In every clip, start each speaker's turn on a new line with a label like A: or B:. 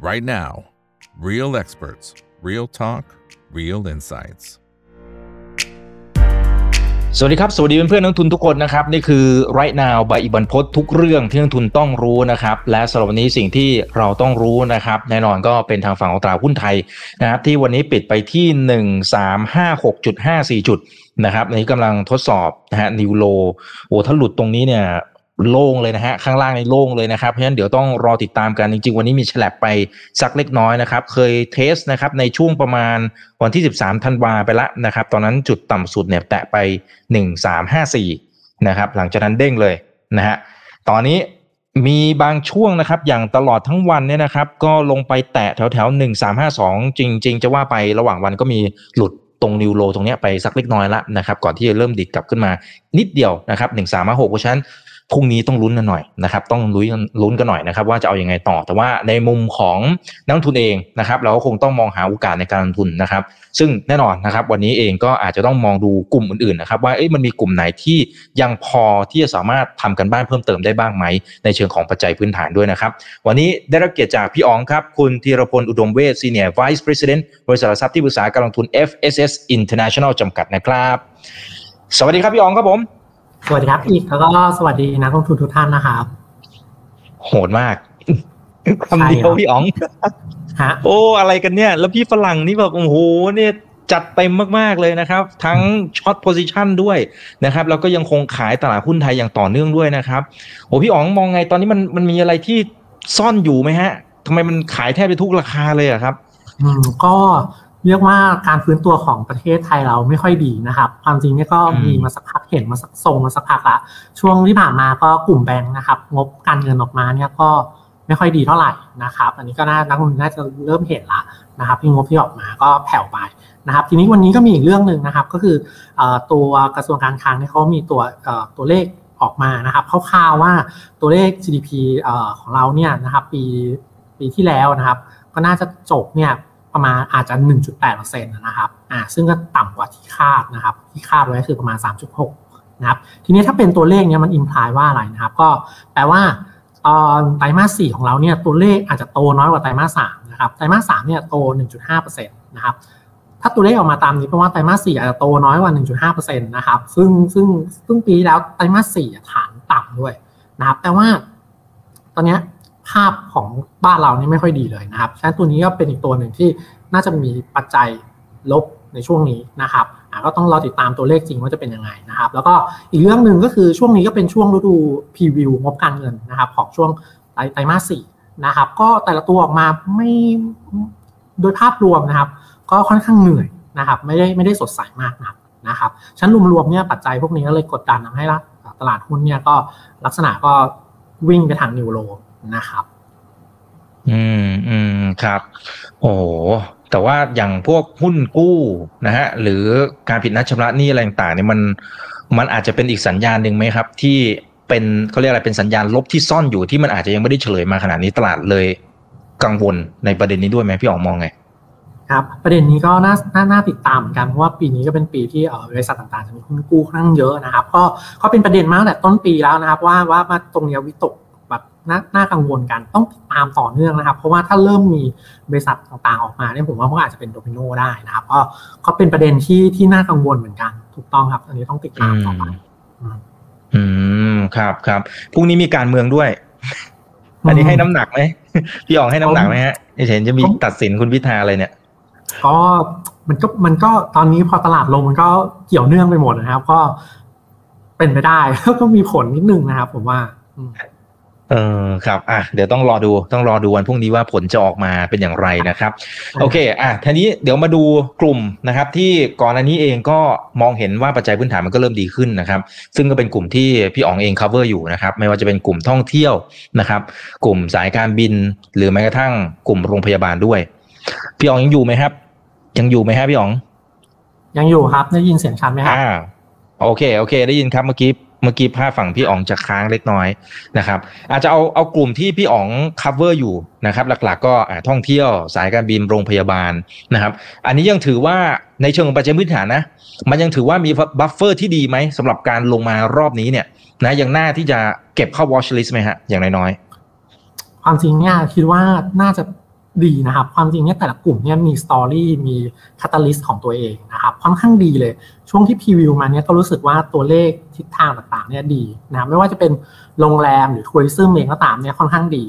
A: right now. Real experts, real talk, real insights.
B: สวัสดีครับ สวัสดีเพื่อนๆนักทุนทุกคนนะครับ นี่คือ right now ใบอิบันพศทุกเรื่องที่นักทุนต้องรู้นะครับ และสำหรับวันนี้สิ่งที่เราต้องรู้นะครับ แน่นอนก็เป็นทางฝั่งของตราหุ้นไทยนะครับที่วันนี้ปิดไปที่ 1356.54 จุดนะครับอันนี้กำลังทดสอบนะฮะนิวโลโอ้ถ้าหลุดตรงนี้เนี่ย โล่งเลยนะฮะข้างล่างในโล่งเลยนะครับเพราะฉะนั้นเดี๋ยวต้องรอติดตามกันจริง ๆ วันนี้มีฉลับไปสักเล็กน้อยนะครับ เคยเทสนะครับในช่วงประมาณวันที่ 13ธันวาไปละนะครับ ตอนนั้นจุดต่ำสุดเนี่ยแตะไป 1354นะครับหลังจากนั้นเด้งเลยนะฮะตอนนี้มีบางช่วงนะครับ อย่างตลอดทั้งวันเนี่ยนะครับ ก็ลงไปแตะแถวแถวหนึ่งสามห้าสองจริง ๆ จะว่าไประหว่างวันก็มีหลุดตรงนิวโลตรงนี้ไปสักเล็กน้อยละนะครับ ก่อนที่จะเริ่มดิดกลับขึ้นมานิดเดียวนะครับหนึ่งสามหกเพราะฉะนั้น พรุ่งนี้ต้องลุ้นกันหน่อยนะครับ ต้องลุ้นลุ้นกันหน่อยนะครับ ว่าจะเอาอยัางไงต่อ แต่ว่าในมุมของนักทุนเองนะครับ เราก็คงต้องมองหาโอกาสในการลงทุนนะครับ ซึ่งแน่นอนนะครับ วันนี้เองก็อาจจะต้องมองดูกลุ่มอื่นๆนะครับว่ามันมีกลุ่มไหนที่ยังพอที่จะสามารถทำกันบ้านเพิ่มเติมได้บ้างไหม ในเชิงของปัจจัยพื้นฐานด้วยนะครับ วันนี้ได้รับเกียรติจากพี่อ๋องครับคุณธีรพลอุดมเวช Senior Vice President บริษัททรัพย์ที่ปรึกษาการลงทุน FSS International จำกัดนะครับ สวัสดีครับพี่อ๋องครับผม
C: สวัสดีครับ อีกแล้วก็สวัสดีนักลงทุนทุกท่านนะครับ
B: โหดมากคำเดียวพี่อ๋องโอ้อะไรกันเนี่ย แล้วพี่ฝรั่งนี่แบบโอ้โหเนี่ยจัดเต็มมาก ๆ เลยนะครับ ทั้ง short position ด้วยนะครับ แล้วก็ยังคงขายตลาดหุ้นไทยอย่างต่อเนื่องด้วยนะครับโอ้พี่อ๋องมองไงตอนนี้มันมันมีอะไรที่ซ่อนอยู่ไหมฮะทำไมมันขายแทบไปทุกราคาเลยอะครับ
C: อืมก็ เรียกว่าการฟื้นตัวของประเทศไทยเราไม่ค่อยดีนะครับ ความจริงเนี่ยก็มีมาสักพักเห็นมาสักทรงมาสักพักละช่วงที่ผ่านมาก็กลุ่มแบงค์นะครับ งบการเงินออกมาเนี่ยก็ไม่ค่อยดีเท่าไหร่นะครับ อันนี้ก็น่านักลงทุนน่าจะเริ่มเห็นละนะครับที่งบที่ออกมาก็แผ่วไปนะครับ ทีนี้วันนี้ก็มีอีกเรื่องหนึ่งนะครับ ก็คือตัวกระทรวงการคลังเนี่ยเขามีตัวตัวเลขออกมานะครับคร่าวๆว่าตัวเลข GDP ของเราเนี่ยนะครับ ปีปีที่แล้วนะครับ ก็น่าจะจบเนี่ย ประมาณอาจจะ 1.8%นะครับอ่าซึ่งก็ต่ำกว่าที่คาดนะครับ ที่คาดไว้คือประมาณ 3.6นะครับ ทีนี้ถ้าเป็นตัวเลขเนี้ยมันอิมพลายว่าอะไรนะครับ ก็แปลว่าตอนไตรมาส4ของเราเนี่ยตัวเลขอาจจะโตน้อยกว่าไตรมาส3นะครับ ไตรมาส3เนี่ยโต 1.5%นะครับถ้าตัวเลขออกมาตามนี้แปลว่าไตรมาส4อาจจะโตน้อยกว่า 1.5%นะครับ ซึ่งซึ่งซึ่งปีแล้วไตรมาส4ฐานต่ำด้วยนะครับ แต่ว่าตอนนี้ ภาพของบ้านเรานี่ไม่ค่อยดีเลยนะครับฉะนั้นตัวนี้ก็เป็นอีกตัวหนึ่งที่น่าจะมีปัจจัยลบในช่วงนี้นะครับก็ต้องรอติดตามตัวเลขจริงว่าจะเป็นยังไงนะครับ แล้วก็อีกเรื่องหนึ่งก็คือช่วงนี้ก็เป็นช่วงฤดูพรีวิวงบการเงินนะครับของช่วงไตรมาสสี่นะครับ ก็แต่ละตัวออกมาไม่โดยภาพรวมนะครับ ก็ค่อนข้างเหนื่อยนะครับ ไม่ได้ไม่ได้สดใสมากนักนะครับชั้นรวมๆเนี่ยปัจจัยพวกนี้ก็เลยกดดันทำให้ตลาดหุ้นเนี่ยก็ลักษณะก็วิ่งไปทางนิวโร นะครับ
B: อืมอืมครับ โอ้แต่ว่าอย่างพวกหุ้นกู้นะฮะหรือการผิดนัดชำระหนี้อะไรต่างๆเนี่ยมันมันอาจจะเป็นอีกสัญญาณหนึ่งไหมครับ ที่เป็นเขาเรียกอะไรเป็นสัญญาณลบที่ซ่อนอยู่ที่มันอาจจะยังไม่ได้เฉลยมาขนาดนี้ตลาดเลยกังวลในประเด็นนี้ด้วยไหมพี่อ๋องมองไง
C: ครับประเด็นนี้ก็น่าน่าน่าติดตามเหมือนกันเพราะว่าปีนี้ก็เป็นปีที่เออบริษัทต่างๆจะมีหุ้นกู้ค่อนข้างเยอะนะครับ ก็ก็เป็นประเด็นมาตั้งแต่ต้นปีแล้วนะครับ ว่าว่ามาตรงนี้วิตก น่าน่ากังวลกันต้องตามต่อเนื่องนะครับ เพราะว่าถ้าเริ่มมีบริษัทต่างๆออกมาเนี่ยผมว่ามันอาจจะเป็นโดมิโนได้นะครับก็ก็เป็นประเด็นที่ที่น่ากังวลเหมือนกัน ถูกต้องครับ อันนี้ต้องติดตามต่อไป
B: อืมครับครับพรุ่งนี้มีการเมืองด้วย อันนี้ให้น้ำหนักไหมพี่อ๋องให้น้ำหนักไหมฮะเห็นจะมีตัดสินคุณพิธาอะไรเนี่ย
C: ก็มันก็มันก็ตอนนี้พอตลาดลงมันก็เกี่ยวเนื่องไปหมดนะครับ ก็เป็นไปได้ก็มีผลนิดนึงนะครับ ผมว่า
B: เออครับอะเดี๋ยวต้องรอดูต้องรอดูวันพรุ่งนี้ว่าผลจะออกมาเป็นอย่างไรนะครับ โอเคอะทีนี้เดี๋ยวมาดูกลุ่มนะครับ ที่ก่อนอันนี้เองก็มองเห็นว่าปัจจัยพื้นฐานมันก็เริ่มดีขึ้นนะครับ ซึ่งก็เป็นกลุ่มที่พี่อ๋องเอง cover อยู่นะครับ ไม่ว่าจะเป็นกลุ่มท่องเที่ยวนะครับ กลุ่มสายการบิน หรือแม้กระทั่งกลุ่มโรงพยาบาลด้วย พี่อ๋องยังอยู่ไหมครับ ยังอยู่ไหมครับพี่อ๋อง
C: ยังอยู่ครับได้ยินเสียงชัดไหมครับ
B: อ่าโอเค โอเค ได้ยินครับเมื่อกี้ เมื่อกี้ภาพฝั่งพี่อ๋องจะค้างเล็กน้อยนะครับ อาจจะเอาเอากลุ่มที่พี่อ๋อง cover อยู่นะครับ หลักๆ ก็ท่องเที่ยวสายการบินโรงพยาบาลนะครับ อันนี้ยังถือว่าในเชิงของปัจจัยพื้นฐานนะ มันยังถือว่ามี buffer ที่ดีไหมสำหรับการลงมารอบนี้เนี่ยนะยังน่าที่จะเก็บเข้า watch list ไหมฮะอย่างน้อย
C: ๆความจริงเนี่ยคิดว่าน่าจะ ดีนะครับ ความจริงเนี่ยแต่ละกลุ่มเนี่ยมี story มี catalyst ของตัวเองนะครับ ค่อนข้างดีเลย ช่วงที่ preview มาเนี่ยก็รู้สึกว่าตัวเลขทิศทางต่างๆเนี่ยดีนะครับไม่ว่าจะเป็นโรงแรมหรือ tourism เองก็ตามเนี่ยค่อนข้างดี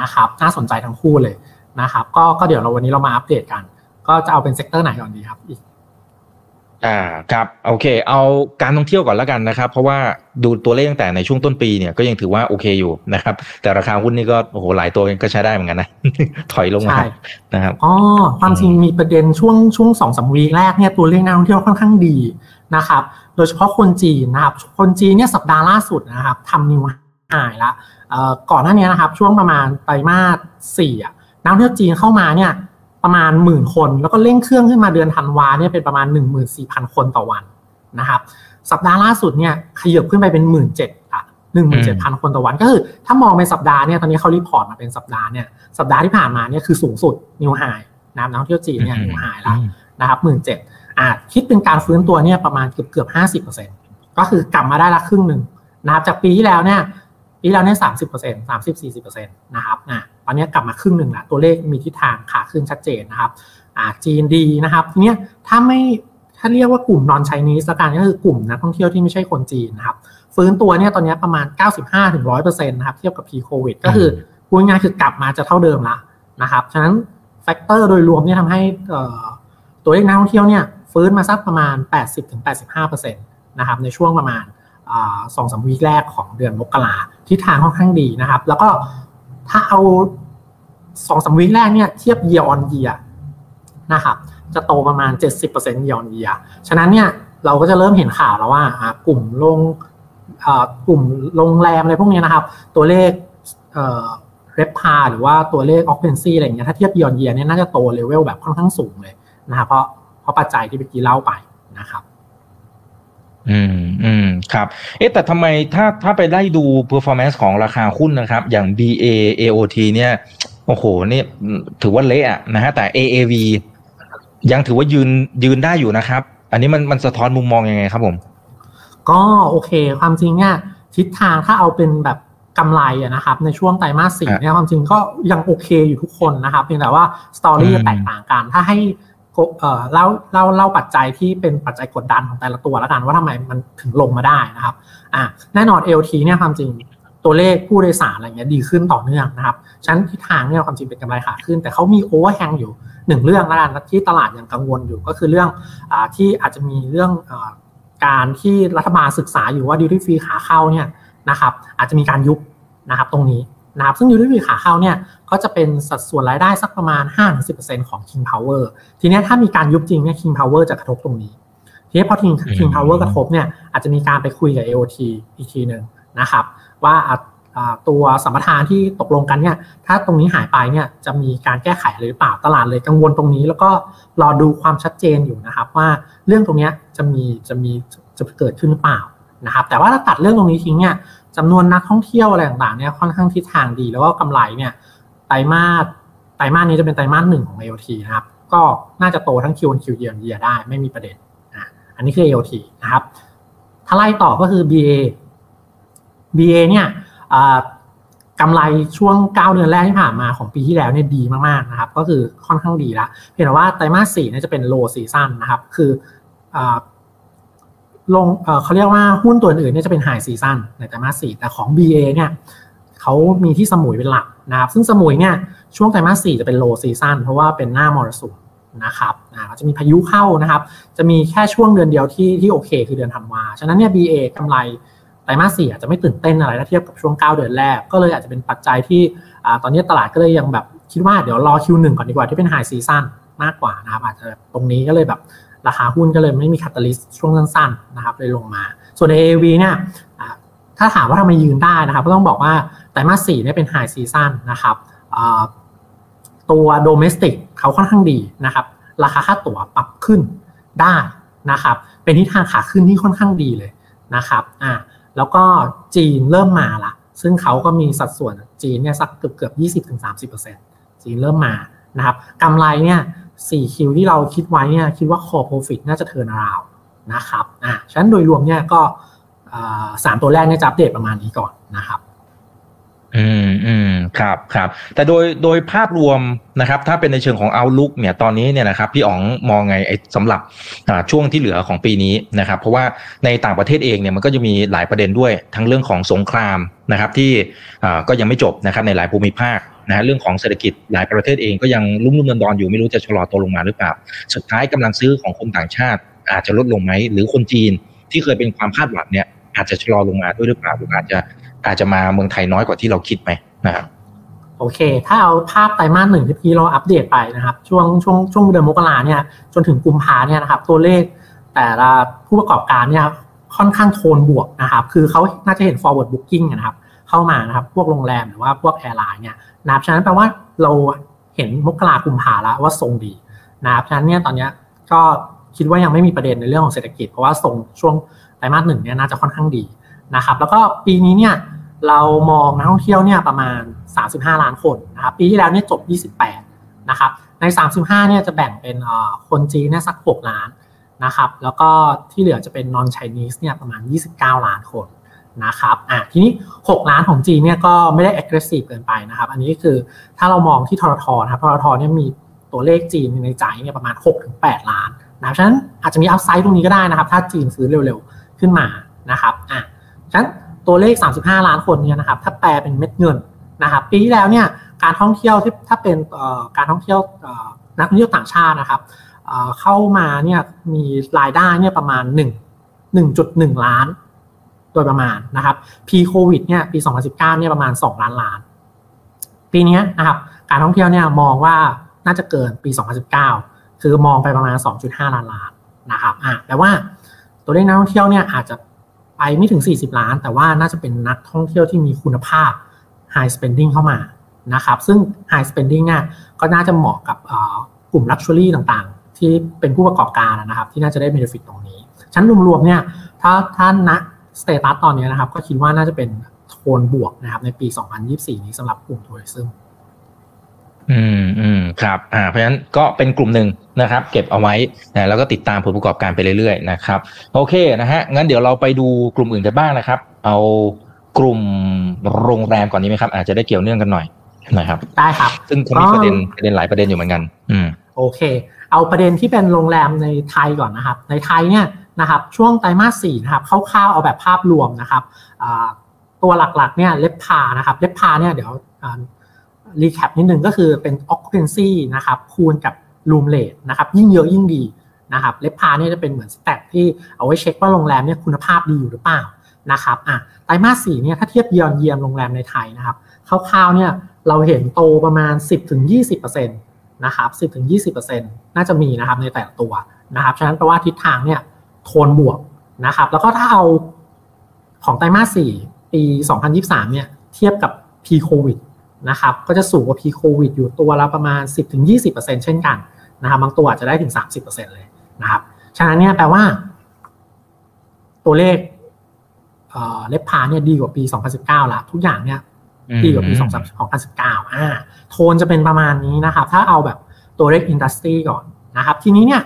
C: นะครับ น่าสนใจทั้งคู่เลยนะครับ ก็ก็เดี๋ยวเราวันนี้เรามาอัปเดตกัน ก็จะเอาเป็น sector ไหนก่อนดีครับอีก
B: อ่าครับโอเค เอาการท่องเที่ยวก่อนแล้วกันนะครับ เพราะว่าดูตัวเลขตั้งแต่ในช่วงต้นปีเนี่ยก็ยังถือว่าโอเคอยู่นะครับ แต่ราคาหุ้นนี่ก็โอ้โหหลายตัวก็ใช้ได้เหมือนกันนะถอยลงมา
C: ใช่
B: นะครับ
C: อ๋อความจริงมีประเด็นช่วงช่วงสองสาม week แรกเนี่ยตัวเลขนักท่องเที่ยวค่อนข้างดีนะครับ โดยเฉพาะคนจีนนะครับ คนจีนเนี่ยสัปดาห์ล่าสุดนะครับทำ new high ละเอ่อก่อนหน้านี้นะครับ ช่วงประมาณไตรมาสสี่อะนักท่องเที่ยวจีนเข้ามาเนี่ย ประมาณหมื่นคน แล้วก็เร่งเครื่องขึ้นมาเดือนธันวาเนี่ยเป็นประมาณ 1 4 0 0 0 คนต่อวันนะครับสัปดาห์ล่าสุดเนี่ยขยับขึ้นไปเป็นหมื่นเจ็ดอะหนึ่งหมื่นเจ็ดพันคนต่อวันก็คือถ้ามองเป็นสัปดาห์เนี่ยตอนนี้เขา report มาเป็นสัปดาห์เนี่ยสัปดาห์ที่ผ่านมาเนี่ยคือสูงสุด new high นะครับนักท่องเที่ยวจีนเนี่ย new high ละนะครับหมื่นเจ็ดอ่าคิดเป็นการฟื้นตัวเนี่ยประมาณเกือบเกือบห้าสิบเปอร์เซ็นต์ก็คือกลับมาได้ละครึ่งหนึ่งนะครับจากปีที่แล้วเนี่ยปีที่แล้วเนี่ยสามสิบเปอร์เซ็นต์สามสิบสี่สิบเปอร์เซ็นต์นะครับอ่าต อนนี้กลับมาครึ่งหนึ่งละตัวเลขมีทิศทางขาขึ้นชัดเจนนะครับอ่าจีนดีนะครับทีเนี้ยถ้าไม่ถ้าเรียกว่ากลุ่ม non-Chinese ละกันก็คือกลุ่มนักท่องเที่ยวที่ไม่ใช่คนจีนนะครับฟื้นตัวเนี่ยตอนนี้ประมาณ 95-100%ถึง100%นะครับเทียบกับ pre covid ก็คือพูดง่ายๆคือกลับมาจะเท่าเดิมละนะครับฉะนั้น factor โดยรวมเนี่ยทำให้ตัวเลขนักท่องเที่ยวเนี่ยฟื้นมาสักประมาณ 80-85%นะครับในช่วงประมาณสองสาม week แรกของเดือนมกราทิศทางค่อนข้างดีนะครับ แล้วก็ถ้าเอา สองสาม week แรกเนี่ยเทียบ year on year นะครับจะโตประมาณ 70% year on year ฉะนั้นเนี่ยเราก็จะเริ่มเห็นข่าวแล้วว่ากลุ่มลงกลุ่มโรงแรมอะไรพวกนี้นะครับ ตัวเลข RevPAR หรือว่าตัวเลข occupancy อะไรเงี้ยถ้าเทียบยอนเยียเนี่ยน่าจะโตเลเวลแบบค่อนข้างสูงเลยนะครับเพราะเพราะปัจจัยที่เมื่อกี้เล่าไปนะครับ
B: อืมอืมครับ เอ๊ะแต่ทำไมถ้าถ้าไปได้ดู performance ของราคาหุ้นนะครับ อย่าง BA AOT เนี่ย โอ้โหนี่ถือว่าเละอะนะฮะแต่ AAV ยังถือว่ายืนยืนได้อยู่นะครับ อันนี้มันมันสะท้อนมุมมองยังไงครับผม
C: ก็โอเค ความจริงเนี่ยทิศทางถ้าเอาเป็นแบบกำไรนะครับ ในช่วงไตรมาสสี่เนี่ยความจริงก็ยังโอเคอยู่ทุกคนนะครับเพียงแต่ว่า story จะแตกต่างกันถ้าให้เล่าเล่าเล่าปัจจัยที่เป็นปัจจัยกดดันของแต่ละตัวแล้วกันว่าทำไมมันถึงลงมาได้นะครับอ่าแน่นอน AOT เนี่ยความจริง ตัวเลขผู้โดยสารอะไรเงี้ยดีขึ้นต่อเนื่องนะครับฉะนั้นทิศทางเนี่ยความจริงเป็นกำไรขาขึ้น แต่เขามี overhang อยู่หนึ่งเรื่องแล้วกันที่ตลาดยังกังวลอยู่ก็คือเรื่องอที่อาจจะมีเรื่องการที่รัฐบาลศึกษาอยู่ว่า duty free ขาเข้าเนี่ยนะครับอาจจะมีการยุบนะครับตรงนี้นะครับซึ่งดิวตี้ฟรีขาเข้าเนี่ยก็จะเป็นสัดส่วนรายได้สักประมาณ 5-10%ของ King Power ทีนี้ถ้ามีการยุบจริงเนี่ย King Power จะกระทบตรงนี้ทีนี้พอ King King Power กระทบเนี่ยอาจจะมีการไปคุยกับ AOT อีกทีหนึ่งนะครับ ว่าตัวสัมปทานที่ตกลงกันเนี่ยถ้าตรงนี้หายไปเนี่ยจะมีการแก้ไขหรือเปล่าตลาดเลยกังวลตรงนี้ แล้วก็รอดูความชัดเจนอยู่นะครับ ว่าเรื่องตรงนี้จะมีจะมีจะเกิดขึ้นหรือเปล่านะครับ แต่ว่าถ้าตัดเรื่องตรงนี้ทิ้งเนี่ยจำนวนนักท่องเที่ยวอะไรต่างๆเนี่ยค่อนข้างทิศทางดี แล้วก็กำไรเนี่ยไตรมาสไตรมาสนี้จะเป็นไตรมาสหนึ่งของ AOT นะครับก็น่าจะโตทั้ง Q 1 Q เยียร์เยียได้ไม่มีประเด็นอันนี้คือ AOT นะครับถ้าไล่ต่อก็คือ BA BA เนี่ยกำไรช่วง 9 เดือนแรกที่ผ่านมาของปีที่แล้วเนี่ยดีมากๆนะครับ ก็คือค่อนข้างดีละเพียงแต่ว่าไตรมาสสี่เนี่ยจะเป็น low season นะครับ คือลงเขาเรียกว่าหุ้นตัวอื่นเนี่ยจะเป็น high season ในไตรมาสสี่แต่ของ BA เนี่ยเขามีที่สมุยเป็นหลักนะครับ ซึ่งสมุยเนี่ยช่วงไตรมาสสี่จะเป็น low season เพราะว่าเป็นหน้ามรสุมนะครับอ่าจะมีพายุเข้านะครับ จะมีแค่ช่วงเดือนเดียวที่ที่โอเค คือเดือนธันวา ฉะนั้นเนี่ย BA กำไร ไตรมาสสี่อาจจะไม่ตื่นเต้นอะไรถ้าเทียบกับช่วง 9 เดือนแรก ก็เลยอาจจะเป็นปัจจัยที่ตอนนี้ตลาดก็เลยยังแบบคิดว่าเดี๋ยวรอ Q1 ก่อนดีกว่าที่เป็น high season มากกว่านะครับอาจจะตรงนี้ก็เลยแบบราคาหุ้นก็เลยไม่มี catalyst ช่วงสั้นๆนะครับเลยลงมา ส่วน AAV เนี่ยถ้าถามว่าทำไมยืนได้นะครับก็ต้องบอกว่าไตรมาสสี่เนี่ยเป็น high season นะครับตัว domestic เขาค่อนข้างดีนะครับราคาค่าตั๋วปรับขึ้นได้นะครับเป็นทิศทางขาขึ้นที่ค่อนข้างดีเลยนะครับอ่า แล้วก็จีนเริ่มมาละซึ่งเขาก็มีสัดส่วนจีนเนี่ยสักเกือบเกือบยี่สิบถึงสามสิบเปอร์เซ็นต์จีนเริ่มมานะครับกำไรเนี่ยสี่คิวที่เราคิดไว้เนี่ยคิดว่า core profit น่าจะเทินราวนะครับอ่าฉะนั้นโดยรวมเนี่ยก็สามตัวแรกเนี่ยจะอัปเดตประมาณนี้ก่อนนะครับ
B: อืมอืมครับครับ แต่โดยโดยภาพรวมนะครับ ถ้าเป็นในเชิงของเอาลุกเนี่ยตอนนี้เนี่ยนะครับพี่อ๋องมองไงไอ้สำหรับช่วงที่เหลือของปีนี้นะครับ เพราะว่าในต่างประเทศเองเนี่ยมันก็จะมีหลายประเด็นด้วยทั้งเรื่องของสงครามนะครับที่ก็ยังไม่จบนะครับในหลายภูมิภาคนะฮะเรื่องของเศรษฐกิจหลายประเทศเองก็ยังรุ่มรุ่มดอนอยู่ไม่รู้จะชะลอตัวลงมาหรือเปล่า สุดท้ายกำลังซื้อของคนต่างชาติ อาจจะลดลงไหมหรือคนจีนที่เคยเป็นความคาดหวังเนี่ยอาจจะชะลอลงมาด้วยหรือเปล่าหรืออาจจะ อาจจะมาเมืองไทยน้อยกว่าที่เราคิดไหมนะครับ
C: โอเค ถ้าเอาภาพไตรมาสหนึ่งที่พี่เราอัปเดตไปนะครับ ช่วงช่วงช่วงเดือนมกราเนี่ยจนถึงกุมภาเนี่ยนะครับ ตัวเลขแต่ละผู้ประกอบการเนี่ยค่อนข้างโทนบวกนะครับ คือเขาน่าจะเห็น forward booking นะครับ เข้ามานะครับ พวกโรงแรมหรือว่าพวกแอร์ไลน์เนี่ยนะครับฉะนั้นแปลว่าเราเห็นมกรากุมภาแล้วว่าทรงดีนะครับ ฉะนั้นเนี่ยตอนนี้ก็คิดว่ายังไม่มีประเด็นในเรื่องของเศรษฐกิจ เพราะว่าทรงช่วงไตรมาสหนึ่งเนี่ยน่าจะค่อนข้างดี นะครับแล้วก็ปีนี้เนี่ยเรามองนักท่องเที่ยวเนี่ยประมาณ 35 ล้านคนนะครับปีที่แล้วเนี่ยจบ 28นะครับใน 35เนี่ยจะแบ่งเป็นคนจีนเนี่ยสัก 6 ล้านนะครับแล้วก็ที่เหลือจะเป็น non Chinese เนี่ยประมาณ 29 ล้านคนนะครับอะทีนี้ 6 ล้านของจีนเนี่ยก็ไม่ได้ aggressive เกินไปนะครับ อันนี้คือถ้าเรามองที่ทรทนะครับทรทเนี่ยมีตัวเลขจีนในใจเนี่ยประมาณ 6-8 ล้านนะครับฉะนั้นอาจจะมีอัพไซด์ตรงนี้ก็ได้นะครับ ถ้าจีนซื้อเร็วๆขึ้นมานะครับอะ ฉะนั้นตัวเลข 35 ล้านคนเนี่ยนะครับถ้าแปลเป็นเม็ดเงินนะครับปีที่แล้วเนี่ยการท่องเที่ยวที่ถ้าเป็นการท่องเที่ยวนักท่องเที่ยวต่างชาตินะครับเข้ามาเนี่ยมีรายได้เนี่ยประมาณ 1 1.1 ล้าน โดยประมาณนะครับพีโควิดเนี่ยปี 2019เนี่ยประมาณ 2 ล้านล้าน ปีนี้นะครับการท่องเที่ยวเนี่ยมองว่าน่าจะเกินปี 2019 คือมองไปประมาณ 2.5 ล้านล้านนะครับอะแต่ว่าตัวเลขนักท่องเที่ยวเนี่ยอาจจะ ไปไม่ถึง 40 ล้าน แต่ว่าน่าจะเป็นนักท่องเที่ยวที่มีคุณภาพ high spending เข้ามานะครับ ซึ่ง high spending เนี่ยก็น่าจะเหมาะกับกลุ่ม luxury ต่างๆ ที่เป็นผู้ประกอบการนะครับ ที่น่าจะได้ benefit ตรงนี้ ชั้นรวมๆเนี่ยถ้าท่านณสเตตัสตอนนี้นะครับ ก็คิดว่าน่าจะเป็นโทนบวกนะครับในปี 2024 นี้สำหรับกลุ่มทัวริซึม
B: อืมอืมครับอ่าเพราะฉะนั้นก็เป็นกลุ่มหนึ่งนะครับ เก็บเอาไว้นะแล้วก็ติดตามผลประกอบการไปเรื่อยๆนะครับ โอเคนะฮะงั้นเดี๋ยวเราไปดูกลุ่มอื่นกันบ้างนะครับ เอากลุ่มโรงแรมก่อนนี้ไหมครับ อาจจะได้เกี่ยวเนื่องกันหน่อยนะครับ
C: ได้ครับ
B: ซึ่งเขามีประเด็นประเด็นหลายประเด็นอยู่เหมือนกัน อืม
C: โอเค เอาประเด็นที่เป็นโรงแรมในไทยก่อนนะครับ ในไทยเนี่ยนะครับช่วงไตรมาสสี่นะครับคร่าวๆเอาแบบภาพรวมนะครับตัวหลักๆเนี่ยเล็บพานะครับเล็บพาเนี่ยเดี๋ยว รีแคปนิดนึงก็คือเป็น occupancy นะครับคูณกับ room rate นะครับยิ่งเยอะยิ่งดีนะครับเลฟพาเนี่ยจะเป็นเหมือนสแตทที่เอาไว้เช็คว่าโรงแรมเนี่ยคุณภาพดีอยู่หรือเปล่านะครับอะไตรมาสสี่เนี่ยถ้าเทียบเยียนเยียมโรงแรมในไทยนะครับคร่าวๆเนี่ยเราเห็นโตประมาณ 10-20%นะครับ10-20%น่าจะมีนะครับในแต่ละตัวนะครับฉะนั้นแปลว่าทิศทางเนี่ยโทนบวกนะครับแล้วก็ถ้าเอาของไตรมาสสี่ปี 2023เนี่ยเทียบกับ p covid นะครับก็จะสูงกว่า p โควิดอยู่ตัวละประมาณ 10-20%เช่นกันนะครับบางตัวอาจจะได้ถึง 30%เลยนะครับฉะนั้นเนี่ยแปลว่า ตัวเลขเล็บพาเนี่ยดีกว่าปี 2019ละทุกอย่างเนี่ยดีกว่าปี 2019อ่าโทนจะเป็นประมาณนี้นะครับ ถ้าเอาแบบตัวเลขอินดัสทรีก่อนนะครับ ทีนี้เนี่ย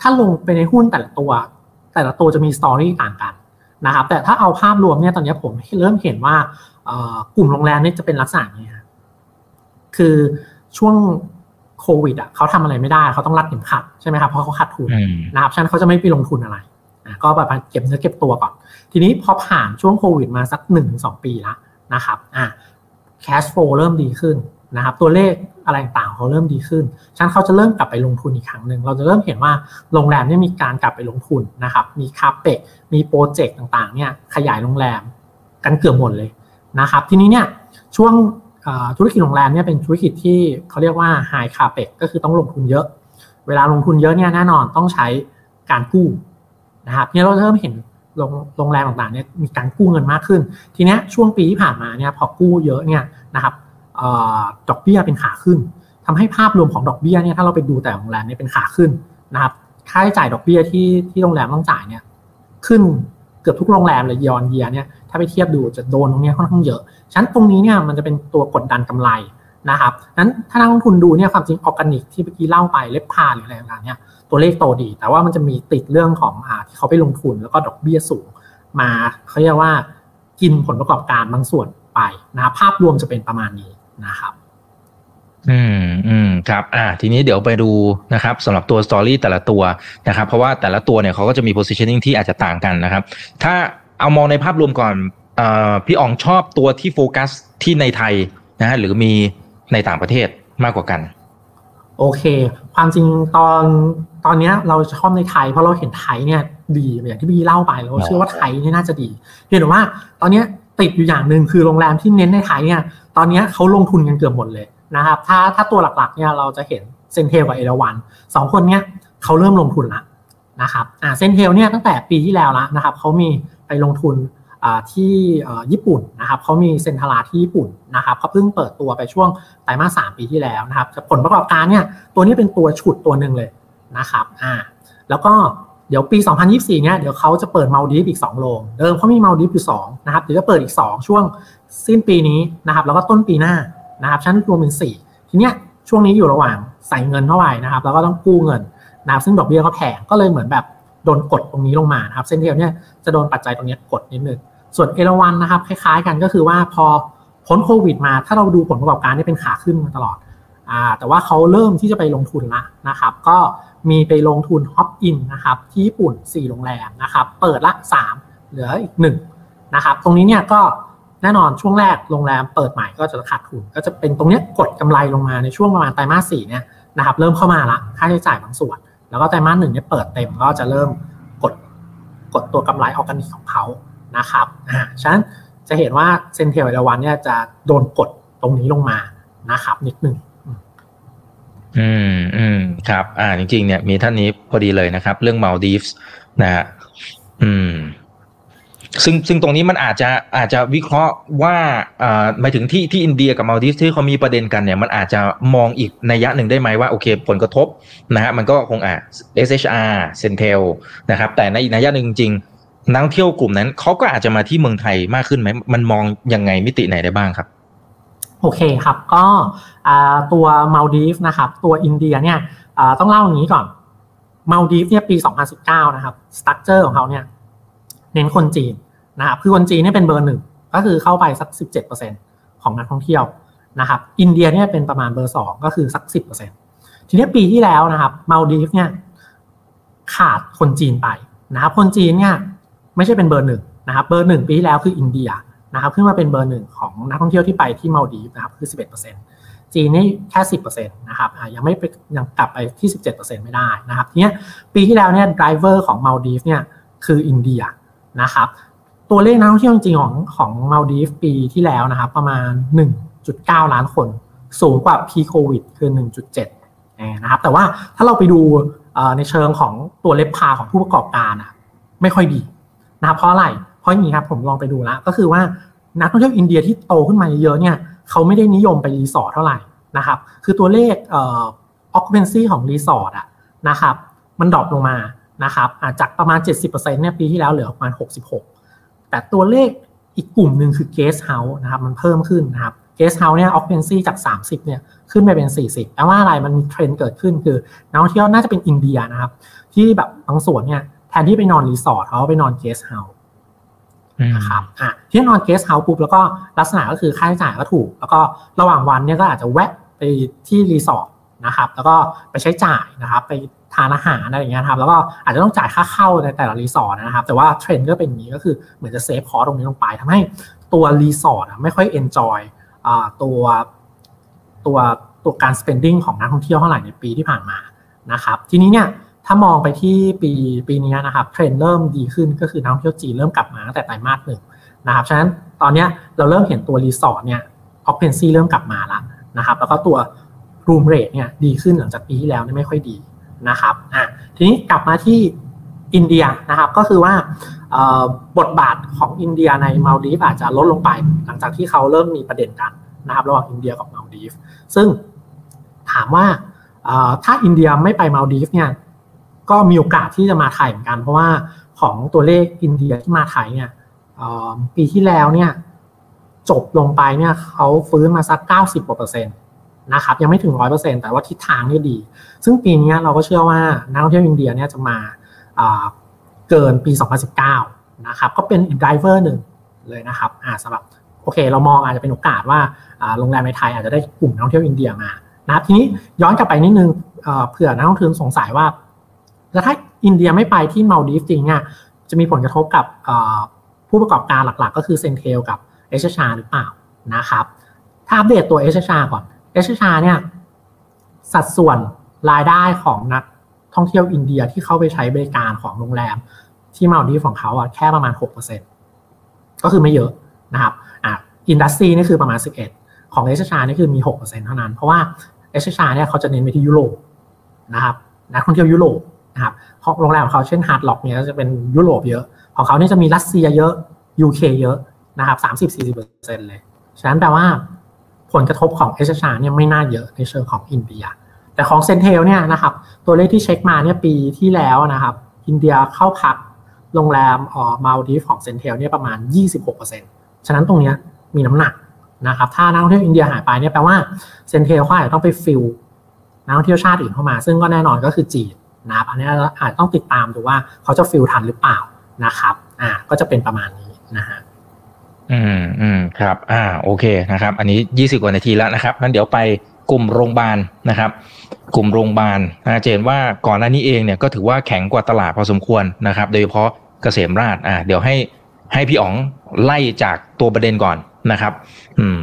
C: ถ้าลงไปในหุ้นแต่ละตัว แต่ละตัวจะมีสตอรี่ต่างกันนะครับ แต่ถ้าเอาภาพรวมเนี่ยตอนนี้ผมเริ่มเห็นว่า กลุ่มโรงแรมนี่จะเป็นลักษณะนี้คือช่วงโควิดอะเขาทำอะไรไม่ได้เขาต้องรัดเข็มขัดใช่ไหมครับเพราะเขาขาดทุนนะครับฉะนั้นเขาจะไม่ไปลงทุนอะไรก็แบบเก็บเนื้อเก็บตัวก่อน ทีนี้พอผ่านช่วงโควิดมาสักหนึ่งสองปีแล้วนะครับอ่าแคชโฟลเริ่มดีขึ้นนะครับ ตัวเลขอะไรต่างเขาเริ่มดีขึ้นฉะนั้นเขาจะเริ่มกลับไปลงทุนอีกครั้งหนึ่ง เราจะเริ่มเห็นว่าโรงแรมเนี่ยมีการกลับไปลงทุนนะครับ มีคาเปกมีโปรเจกต์ต่างๆเนี่ยขยายโรงแรมกันเกือบหมดเลย นะครับทีนี้เนี่ยช่วงธุรกิจโรงแรมเนี่ยเป็นธุรกิจที่เขาเรียกว่าไฮคาเปกก็คือต้องลงทุนเยอะ เวลาลงทุนเยอะเนี่ยแน่นอนต้องใช้การกู้นะครับเนี่ยเราเริ่มเห็นโรงแรมต่างๆเนี่ยมีการกู้เงินมากขึ้น ทีนี้ช่วงปีที่ผ่านมาเนี่ยพอกู้เยอะเนี่ยนะครับดอกเบี้ยเป็นขาขึ้นทำให้ภาพรวมของดอกเบี้ยเนี่ยถ้าเราไปดูแต่โรงแรมเนี่ยเป็นขาขึ้นนะครับค่าใช้จ่ายดอกเบี้ยที่ที่โรงแรมต้องจ่ายเนี่ยขึ้น เกือบทุกโรงแรมเลยยอนเยียเนี่ยถ้าไปเทียบดูจะโดนตรงนี้ค่อนข้างเยอะฉะนั้นตรงนี้เนี่ยมันจะเป็นตัวกดดันกำไรนะครับนั้นถ้านักลงทุนดูเนี่ยความจริงออร์แกนิกที่เมื่อกี้เล่าไปเล็บพาหรืออะไรต่างๆเนี่ยตัวเลขโตดี แต่ว่ามันจะมีติดเรื่องของอที่เขาไปลงทุนแล้วก็ดอกเบี้ยสูง มาเขาเรียกว่ากินผลประกอบการบางส่วนไปนะภาพรวมจะเป็นประมาณนี้นะครับ
B: อืมอืมครับอ่าทีนี้เดี๋ยวไปดูนะครับสำหรับตัวสตอรี่แต่ละตัวนะครับ เพราะว่าแต่ละตัวเนี่ยเขาก็จะมี positioning ที่อาจจะต่างกันนะครับ ถ้าเอามองในภาพรวมก่อนอพี่อ๋องชอบตัวที่โฟกัสที่ในไทยนะฮะหรือมีในต่างประเทศมากกว่ากัน
C: โอเค ความจริงตอนตอนนี้เราชอบในไทย เพราะเราเห็นไทยเนี่ยดีอย่างที่พี่เล่าไปเราเชื่อว่าไทยนี่น่าจะดีเพียงแต่ว่าตอนนี้ติดอยู่อย่างหนึ่งคือโรงแรมที่เน้นในไทยเนี่ย ตอนนี้เขาลงทุนกันเกือบหมดเลย นะครับถ้าถ้าตัวหลักๆเนี่ยเราจะเห็นเซนเทลกับเอราวันสองคนเนี่ยเขาเริ่มลงทุนละนะครับอ่าเซนเทลเนี่ยตั้งแต่ปีที่แล้วละนะครับเขามีไปลงทุนที่ญี่ปุ่นนะครับเขามีเซ็นทรัลที่ญี่ปุ่นนะครับเขาเพิ่งเปิดตัวไปช่วงไตรมาสสามปีที่แล้วนะครับผลประกอบการเนี่ยตัวนี้เป็นตัวฉุดตัวหนึ่งเลยนะครับอ่าแล้วก็เดี๋ยวปี 2024 เนี่ยเดี๋ยวเขาจะเปิดมาลดีฟอีก 2 โรงเดิมเขามีมาลดีฟอยู่2นะครับเดี๋ยวจะเปิดอีก 2 ช่วงสิ้นปีนี้นะครับแล้วก็ต้นปีหน้า นะครับฉะนั้นรวมเป็น4ทีเนี้ยช่วงนี้อยู่ระหว่างใส่เงินเท่าไหร่นะครับ แล้วก็ต้องกู้เงินนะครับซึ่งดอกเบี้ยก็แพงก็เลยเหมือนแบบโดนกดตรงนี้ลงมาครับ เส้นเทียวเนี่ยจะโดนปัจจัยตรงนี้กดนิดนึงส่วนเอราวันนะครับ คล้ายๆ กันก็คือว่าพอพ้นโควิดมา ถ้าเราดูผลประกอบการนี่เป็นขาขึ้นมาตลอดอ่าแต่ว่าเขาเริ่มที่จะไปลงทุนละนะครับ ก็มีไปลงทุนฮอปอินนะครับที่ญี่ปุ่น 4 โรงแรมนะครับ เปิดละ 3 เหลืออีก 1 นะครับ ตรงนี้เนี่ยก็ แน่นอนช่วงแรกโรงแรมเปิดใหม่ก็จะขาดทุน ก็จะเป็นตรงนี้กดกำไรลงมาในช่วงประมาณไตรมาสสี่เนี่ยนะครับเริ่มเข้ามาละค่าใช้จ่ายบางส่วน แล้วก็ไตรมาสหนึ่งเนี่ยเปิดเต็มก็จะเริ่มกดกดตัวกำไรออร์แกนิกของเขานะครับอ่าฉะนั้นจะเห็นว่าเซนเทลเอราวันเนี่ยจะโดนกดตรงนี้ลงมานะครับ นิดหนึ่ง
B: อืมอืมครับ อ่าจริงๆเนี่ยมีท่านนี้พอดีเลยนะครับ เรื่องมาลดีฟส์นะฮะอืม ซึ่งซึ่งตรงนี้มันอาจจะอาจจะวิเคราะห์ว่าหมายถึงที่ที่อินเดียกับมาลดีฟที่เขามีประเด็นกันเนี่ยมันอาจจะมองอีกนัยยะหนึ่งได้ไหมว่าโอเค ผลกระทบนะฮะมันก็คงอ่า SHR CENTEL นะครับแต่ในอีกนัยยะหนึ่งจริงนักเที่ยวกลุ่มนั้นเขาก็อาจจะมาที่เมืองไทยมากขึ้นไหมมันมองยังไงมิติไหนได้บ้างครับ
C: โอเคครับก็ตัวมาลดีฟนะครับตัวอินเดียเนี่ยต้องเล่าอย่างนี้ก่อนมาลดีฟเนี่ยปี 2019 นะครับ structure ของเขาเนี่ยเน้นคนจีน นะครับคือคนจีนเนี่ยเป็นเบอร์หนึ่งก็คือเข้าไปสัก 17%ของนักท่องเที่ยวนะครับอินเดียเนี่ยเป็นประมาณเบอร์สองก็คือสัก 10%ทีนี้ปีที่แล้วนะครับมาลดีฟเนี่ยขาดคนจีนไปนะครับคนจีนเนี่ยไม่ใช่เป็นเบอร์หนึ่งนะครับเบอร์หนึ่งปีที่แล้วคืออินเดียนะครับขึ้นมาเป็นเบอร์หนึ่งของนักท่องเที่ยวที่ไปที่มาลดีฟนะครับคือ 11%จีนนี่แค่ 10%นะครับยังไม่ยังกลับไปที่ 17%ไม่ได้นะครับทีนี้ปีที่แล้วเนี่ย driver ของมาลดีฟเนี่ยคืออินเดียนะครับ ตัวเลขนักท่องเที่ยวจริงของของมาลดีฟปีที่แล้วนะครับประมาณ 1.9 ล้านคน สูงกว่า pre โควิดคือ 1.7นะครับแต่ว่าถ้าเราไปดูในเชิงของตัว RevPAR ของผู้ประกอบการอะไม่ค่อยดีนะครับเพราะอะไร เพราะอย่างนี้ครับผมลองไปดูแล้วก็คือว่านักท่องเที่ยวอินเดียที่โตขึ้นมาเยอะเนี่ยเขาไม่ได้นิยมไปรีสอร์ทเท่าไหร่นะครับคือตัวเลขเอ่อ occupancy ของรีสอร์ทอะนะครับมัน drop ลงมานะครับจากประมาณ 70%เนี่ยปีที่แล้วเหลือประมาณ 66 แต่ตัวเลขอีกกลุ่มหนึ่งคือ guest house นะครับมันเพิ่มขึ้นนะครับ guest house เนี่ย occupancy จาก 30เนี่ยขึ้นไปเป็น 40แปลว่าอะไรมันมีเทรนด์เกิดขึ้นคือนักท่องเที่ยวน่าจะเป็นอินเดียนะครับ ที่แบบบางส่วนเนี่ยแทนที่ไปนอนรีสอร์ทเขาไปนอน guest house นะครับอะที่นอน guest house ปุ๊บแล้วก็ลักษณะก็คือค่าใช้จ่ายก็ถูก แล้วก็ระหว่างวันเนี่ยก็อาจจะแวะไปที่รีสอร์ท นะครับ แล้วก็ไปใช้จ่ายนะครับ ไปทานอาหารอะไรอย่างเงี้ยครับแล้วก็อาจจะต้องจ่ายค่าเข้าในแต่ละรีสอร์ทนะครับ แต่ว่าเทรนด์ก็เป็นอย่างนี้ก็คือเหมือนจะ save cost รงนี้ลงไปทำให้ตัวรีสอร์ทไม่ค่อย enjoy ตัวตัวตัวการ spending ของนักท่องเที่ยวเท่าไหร่ในปีที่ผ่านมานะครับ ทีนี้เนี่ยถ้ามองไปที่ปีปีนี้นะครับเทรนด์เริ่มดีขึ้นก็คือนักท่องเที่ยวจีนเริ่มกลับมาตั้งแต่ไตรมาสหนึ่งนะครับฉะนั้นตอนนี้เราเริ่มเห็นตัวรีสอร์ทเนี่ยออ c เพนซีเริ่มกลับมาแล้วนะครับ แล้วก็ตัว room rate เนี่ยดีขึ้นหลังจากปีที่แล้วไม่ค่อยดีนะครับอะทีนี้กลับมาที่อินเดียนะครับก็คือว่าบทบาทของอินเดียในมาลดีฟอาจจะลดลงไป หลังจากที่เขาเริ่มมีประเด็นกันนะครับระหว่างอินเดียกับมาลดีฟซึ่งถามว่าถ้าอินเดียไม่ไปมาลดีฟเนี่ยก็มีโอกาสที่จะมาไทยเหมือนกัน เพราะว่าของตัวเลขอินเดียที่มาไทยเนี่ยปีที่แล้วเนี่ยจบลงไปเนี่ยเขาฟื้นมาสักเก้าสิบกว่าเปอร์เซ็นต์ นะครับยังไม่ถึงร้อยเปอร์เซ็นต์แต่ว่าทิศทางนี่ดี ซึ่งปีนี้เราก็เชื่อว่านักท่องเที่ยวอินเดียเนี่ยจะมาเกินปี 2019 นะครับก็เป็นอีก driver หนึ่งเลยนะครับสำหรับโอเค เรามองอาจจะเป็นโอกาสว่าโรงแรมในไทยอาจจะได้กลุ่มนักท่องเที่ยวอินเดียมานะทีนี้ย้อนกลับไปนิดนึงเผื่อนักท่องเที่ยวสงสัยว่า แล้วถ้าอินเดียไม่ไปที่มาลดีฟจริงอะจะมีผลกระทบกับผู้ประกอบการหลักๆ ก็คือ CENTEL กับ SHR หรือเปล่านะครับ ถ้าอัปเดตตัว SHR ก่อน SHR เนี่ยสัดส่วนรายได้ของนักท่องเที่ยวอินเดียที่เข้าไปใช้บริการของโรงแรม ที่มาลดีฟของเขาอะแค่ประมาณ 6%ก็คือไม่เยอะนะครับอะ industry นี่คือประมาณ 11 ของ SHR นี่คือมี 6%เท่านั้น เพราะว่า SHR เนี่ยเขาจะเน้นไปที่ยุโรปนะครับนักท่องเที่ยวยุโรปนะครับเพราะโรงแรมของเขาเช่น Hard Rock เนี่ยจะเป็นยุโรปเยอะ ของเขาเนี่ยจะมีรัสเซียเยอะ UK เยอะนะครับสามสิบสี่สิบเปอร์เซ็นต์เลย ฉะนั้นแปลว่า ผลกระทบของ SHR เนี่ยไม่น่าเยอะในเชิงของอินเดีย แต่ของ CENTEL เนี่ยนะครับตัวเลขที่เช็คมาเนี่ยปีที่แล้วนะครับอินเดียเข้าพักโรงแรมออมาลดีฟของ CENTEL เนี่ยประมาณ 26%ฉะนั้นตรงนี้มีน้ำหนักนะครับถ้านักท่องเที่ยวอินเดียหายไปเนี่ยแปลว่า CENTEL เขาอาจจะต้องไป fill นักท่องเที่ยวชาติอื่นเข้ามา ซึ่งก็แน่นอนก็คือจีนนะครับอันนี้อาจต้องติดตามดูว่าเขาจะ fill ทันหรือเปล่านะครับอ่าก็จะเป็นประมาณนี้นะฮะ
B: อืมอืมครับ อ่า โอเคนะครับ อันนี้ยี่สิบกว่านาทีแล้วนะครับงั้นเดี๋ยวไปกลุ่มโรงพยาบาลนะครับ กลุ่มโรงพยาบาลนะเห็นว่าก่อนหน้านี้เองเนี่ยก็ถือว่าแข็งกว่าตลาดพอสมควรนะครับ โดยเฉพาะเกษมราชอ่าเดี๋ยวให้ให้พี่อ๋องไล่จากตัวประเด็นก่อนนะครับ อืม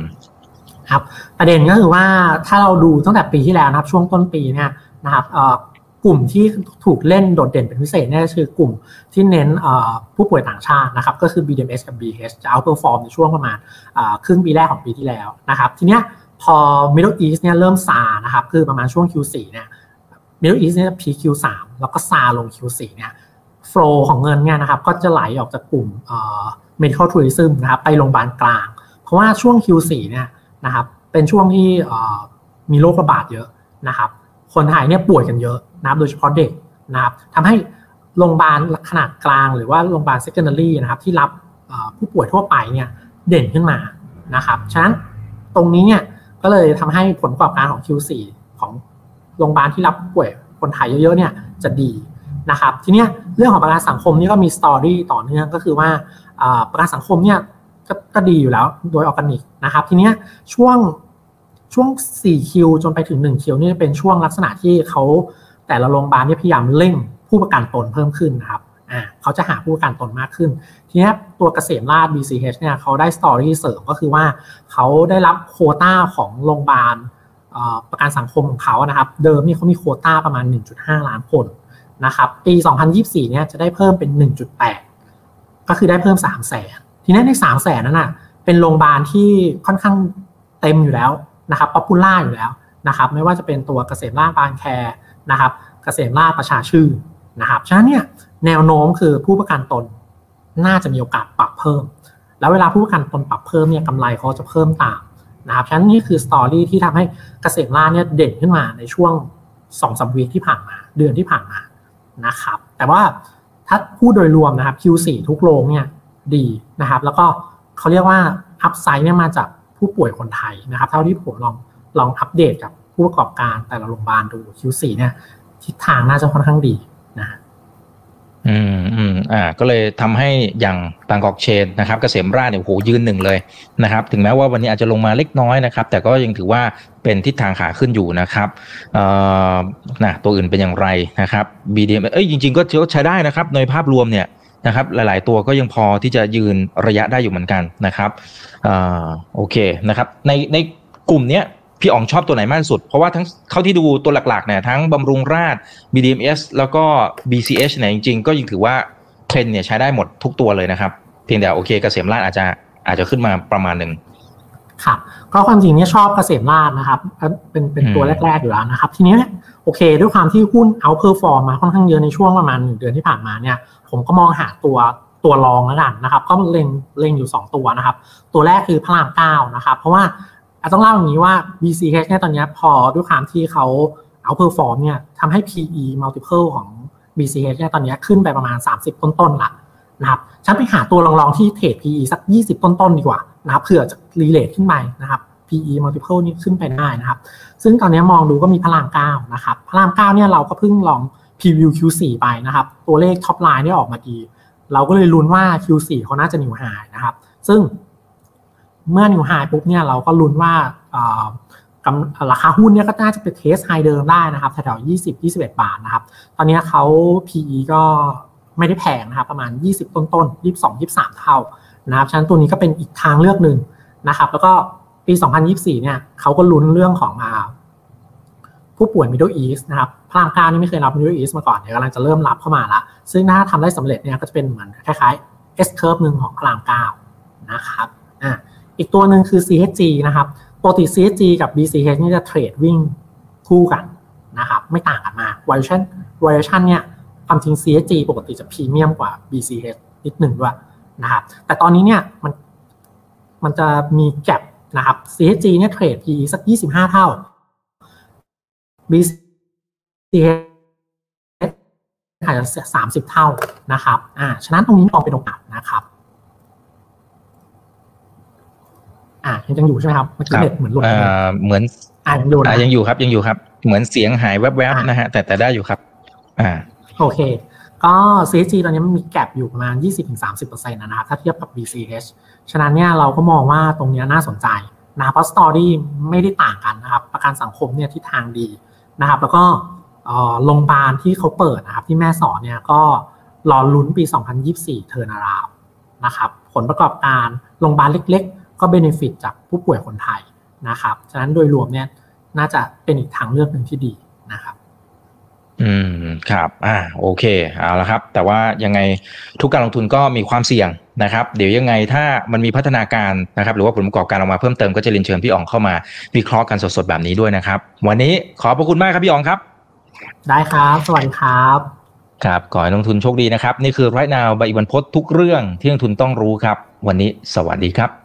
C: ครับ ประเด็นก็คือว่าถ้าเราดูตั้งแต่ปีที่แล้วนะครับ ช่วงต้นปีเนี่ยนะครับเอ่อ กลุ่มที่ถูกเล่นโดดเด่นเป็นพิเศษเนี่ยคือกลุ่มที่เน้นผู้ป่วยต่างชาตินะครับก็คือ BDMS กับ BH จะ outperform ในช่วงประมาณครึ่งปีแรกของปีที่แล้วนะครับทีเนี้ยพอ Middle East เนี่ยเริ่มซานะครับคือประมาณช่วง Q4 เนี่ย Middle East เนี่ยพี Q3 แล้วก็ซาลง Q4 เนี่ยโฟลของเงินเนี่ยนะครับก็จะไหลออกจากกลุ่ม medical tourism นะครับไปโรงพยาบาลกลาง เพราะว่าช่วง Q4 เนี่ยนะครับเป็นช่วงที่มีโรคระบาดเยอะนะครับคนไทยเนี่ยป่วยกันเยอะ นะครับโดยเฉพาะเด็กนะครับทำให้โรงพยาบาลขนาดกลางหรือว่าโรงพยาบาล secondary นะครับที่รับผู้ป่วยทั่วไปเนี่ยเด่นขึ้นมานะครับฉะนั้นตรงนี้เนี่ยก็เลยทำให้ผลประกอบการของ Q4 ของโรงพยาบาลที่รับป่วยคนไทยเยอะๆเนี่ยจะดีนะครับทีนี้เรื่องของประกันสังคมนี่ก็มีสตอรี่ต่อเนื่องก็คือว่าประกันสังคมเนี่ยก็ดีอยู่แล้วโดยออร์แกนิกนะครับทีนี้ช่วงช่วง4คิวจนไปถึง1คิวนี่เป็นช่วงลักษณะที่เขา แต่ละโรงพยาบาลเนี่ยพยายามเร่งผู้ประกันตนเพิ่มขึ้นนะครับอ่าเขาจะหาผู้ประกันตนมากขึ้น ทีนี้ตัวเกษมราช BCH เนี่ยเขาได้ story เสริมก็คือว่าเขาได้รับโควตาของโรงพยาบาลประกันสังคมของเขานะครับ เดิมนี่เขามีโควตาประมาณ 1.5 ล้านคนนะครับ ปี 2024 เนี่ยจะได้เพิ่มเป็น 1.8 ก็คือได้เพิ่ม 3 0 0แสนทีนี้ใน 3 0 0แสนนั้นน่ะเป็นโรงพยาบาลที่ค่อนข้างเต็มอยู่แล้วนะครับ popular อยู่แล้วนะครับ ไม่ว่าจะเป็นตัวเกษมราชบางแค นะครับเกษมราชประชาชื่นนะครับฉะนั้นเนี่ยแนวโน้มคือผู้ประกันตนน่าจะมีโอกาสปรับเพิ่ม แล้วเวลาผู้ประกันตนปรับเพิ่มเนี่ยกำไรเขาจะเพิ่มตามนะครับฉะนั้นนี่คือสตอรี่ที่ทำให้เกษมราชเนี่ยเด่นขึ้นมาในช่วงสองสามวีที่ผ่านมา เดือนที่ผ่านมานะครับแต่ว่าถ้าพูดโดยรวมนะครับ Q4 ทุกโรงเนี่ยดีนะครับ แล้วก็เขาเรียกว่าอัพไซด์เนี่ยมาจากผู้ป่วยคนไทยนะครับ เท่าที่ผมลองลองอัปเดตกับ ผู้ประกอบการแต่ละโรงพยาบาลดู Q4 เนี่ยทิศทางน่าจะค่อนข้างดีนะ
B: อืมอืมอ่า ก็เลยทำให้อย่างบางกอกเชนนะครับเกษมราชเนี่ยโหยืนหนึ่งเลยนะครับ ถึงแม้ว่าวันนี้อาจจะลงมาเล็กน้อยนะครับ แต่ก็ยังถือว่าเป็นทิศทางขาขึ้นอยู่นะครับเอ่อนะตัวอื่นเป็นอย่างไรนะครับ BDM เอ้ยจริง ๆ ก็ใช้ได้นะครับ ในภาพรวมเนี่ยนะครับหลาย ๆ ตัวก็ยังพอที่จะยืนระยะได้อยู่เหมือนกันนะครับอ่าโอเคนะครับ ในในกลุ่มเนี้ย พี่อ๋องชอบตัวไหนมากที่สุด เพราะว่าทั้งเขาที่ดูตัวหลักๆเนี่ยทั้งบำรุงราช BDMs แล้วก็ BCH เนี่ยจริงๆ ก็ยังถือว่าเทรนเนี่ยใช้ได้หมดทุกตัวเลยนะครับ เพียงแต่โอเคเกษมราษฎร์อาจจะอาจจะขึ้นมาประมาณหนึ่ง
C: ครับก็ความจริงเนี่ยชอบเกษมราษฎร์นะครับ เป็นเป็นตัวแรกๆอยู่แล้วนะครับ ทีนี้โอเค ด้วยความที่หุ้น outperform มาค่อนข้างเยอะในช่วงประมาณหนึ่งเดือนที่ผ่านมาเนี่ยผมก็มองหาตัวตัวรองแล้วกันนะครับ ก็เล็งเล็งอยู่ 2 ตัวนะครับ ตัวแรกคือพระรามเก้านะครับ เพราะว่า ต้องเล่าอย่างนี้ว่า BCH เนี่ยตอนนี้พอด้วยความที่เขา outperform เนี่ยทำให้ PE multiple ของ BCH เนี่ยตอนนี้ขึ้นไปประมาณ 30 ต้นๆละนะครับฉันไปหาตัวลองๆที่เทรด PE สัก 20 ต้นๆดีกว่านะครับเผื่อจะ re-rate ขึ้นไปนะครับ PE multiple นี่ขึ้นไปได้นะครับ ซึ่งตอนนี้มองดูก็มีพระรามเก้านะครับพระรามเก้าเนี่ยเราก็เพิ่งลง preview Q4 ไปนะครับ ตัวเลข top line เนี่ยออกมาดี เราก็เลยลุ้นว่า Q4 เขาน่าจะ new high นะครับ ซึ่ง เมื่อ new high ปุ๊บเนี่ยเราก็ลุ้นว่าราคาหุ้นเนี่ยก็น่าจะเป็น test high เดิมได้นะครับแถวๆ20 21 บาทนะครับ ตอนนี้เขา PE ก็ไม่ได้แพงนะครับ ประมาณ 20 ต้นต้น22 23 เท่านะครับ ฉะนั้นตัวนี้ก็เป็นอีกทางเลือกหนึ่งนะครับ แล้วก็ปี 2024 เนี่ยเขาก็ลุ้นเรื่องของผู้ป่วย Middle East นะครับพระรามเก้านี่ไม่เคยรับ Middle East มาก่อน เดี๋ยวกำลังจะเริ่มรับเข้ามาละ ซึ่งถ้าทำได้สำเร็จเนี่ยก็จะเป็นเหมือนคล้ายๆ S curve หนึ่งของพลังก้านะครับ อ่า อีกตัวหนึ่งคือ CHG นะครับปกติ CHG กับ BCH นี่จะเทรดวิ่งคู่กันนะครับไม่ต่างกันมาก valuation valuation เนี่ยความจริง CHG ปกติจะพรีเมียมกว่า BCH นิดหนึ่งด้วยนะครับแต่ตอนนี้เนี่ยมันมันจะมีแกลบนะครับ CHG เนี่ยเทรด PE สัก 25 เท่า BCH อาจจะสามสิบเท่านะครับอ่าฉะนั้นตรงนี้มองเป็นโอกาสนะครับ อ่ายังอยู่ใช่ไหมครับเมื่อกี้เน็ตเหมือนหลุด
B: เหมือน
C: อ่ายังอยู่
B: นะยังอยู่ครับยังอยู่ครับ เหมือนเสียงหายแวบๆนะฮะแต่แต่ได้อยู่ครับ อ่า
C: โอเค ก็ CG ตอนนี้มันมีแกลบอยู่ประมาณ 20-30%นะครับถ้าเทียบกับ BCH ฉะนั้นเนี่ยเราก็มองว่าตรงนี้น่าสนใจนะเพราะ story ไม่ได้ต่างกันนะครับ ประกันสังคมเนี่ยที่ทางดีนะครับ แล้วก็โรงพยาบาลที่เขาเปิดนะครับ ที่แม่สอดเนี่ยก็รอลุ้นปี 2024 turnaround นะครับ ผลประกอบการโรงพยาบาลเล็กๆ ก็ benefit จากผู้ป่วยคนไทยนะครับ ฉะนั้นโดยรวมเนี่ยน่าจะเป็นอีกทางเลือกหนึ่งที่ดีนะครับ
B: อืมครับ อ่าโอเคเอาละครับ แต่ว่ายังไงทุกการลงทุนก็มีความเสี่ยงนะครับ เดี๋ยวยังไงถ้ามันมีพัฒนาการนะครับ หรือว่าผลประกอบการออกมาเพิ่มเติมก็จะเรียนเชิญพี่อ๋องเข้ามาวิเคราะห์กันสดๆแบบนี้ด้วยนะครับ วันนี้ขอบพระคุณมากครับพี่อ๋องครับ
C: ได้ครับ สวัสดีครับ
B: ครับขอให้ลงทุนโชคดีนะครับ นี่คือไรนาวใบอิวันพศทุกเรื่องที่ลงทุนต้องรู้ครับ วันนี้สวัสดีครับ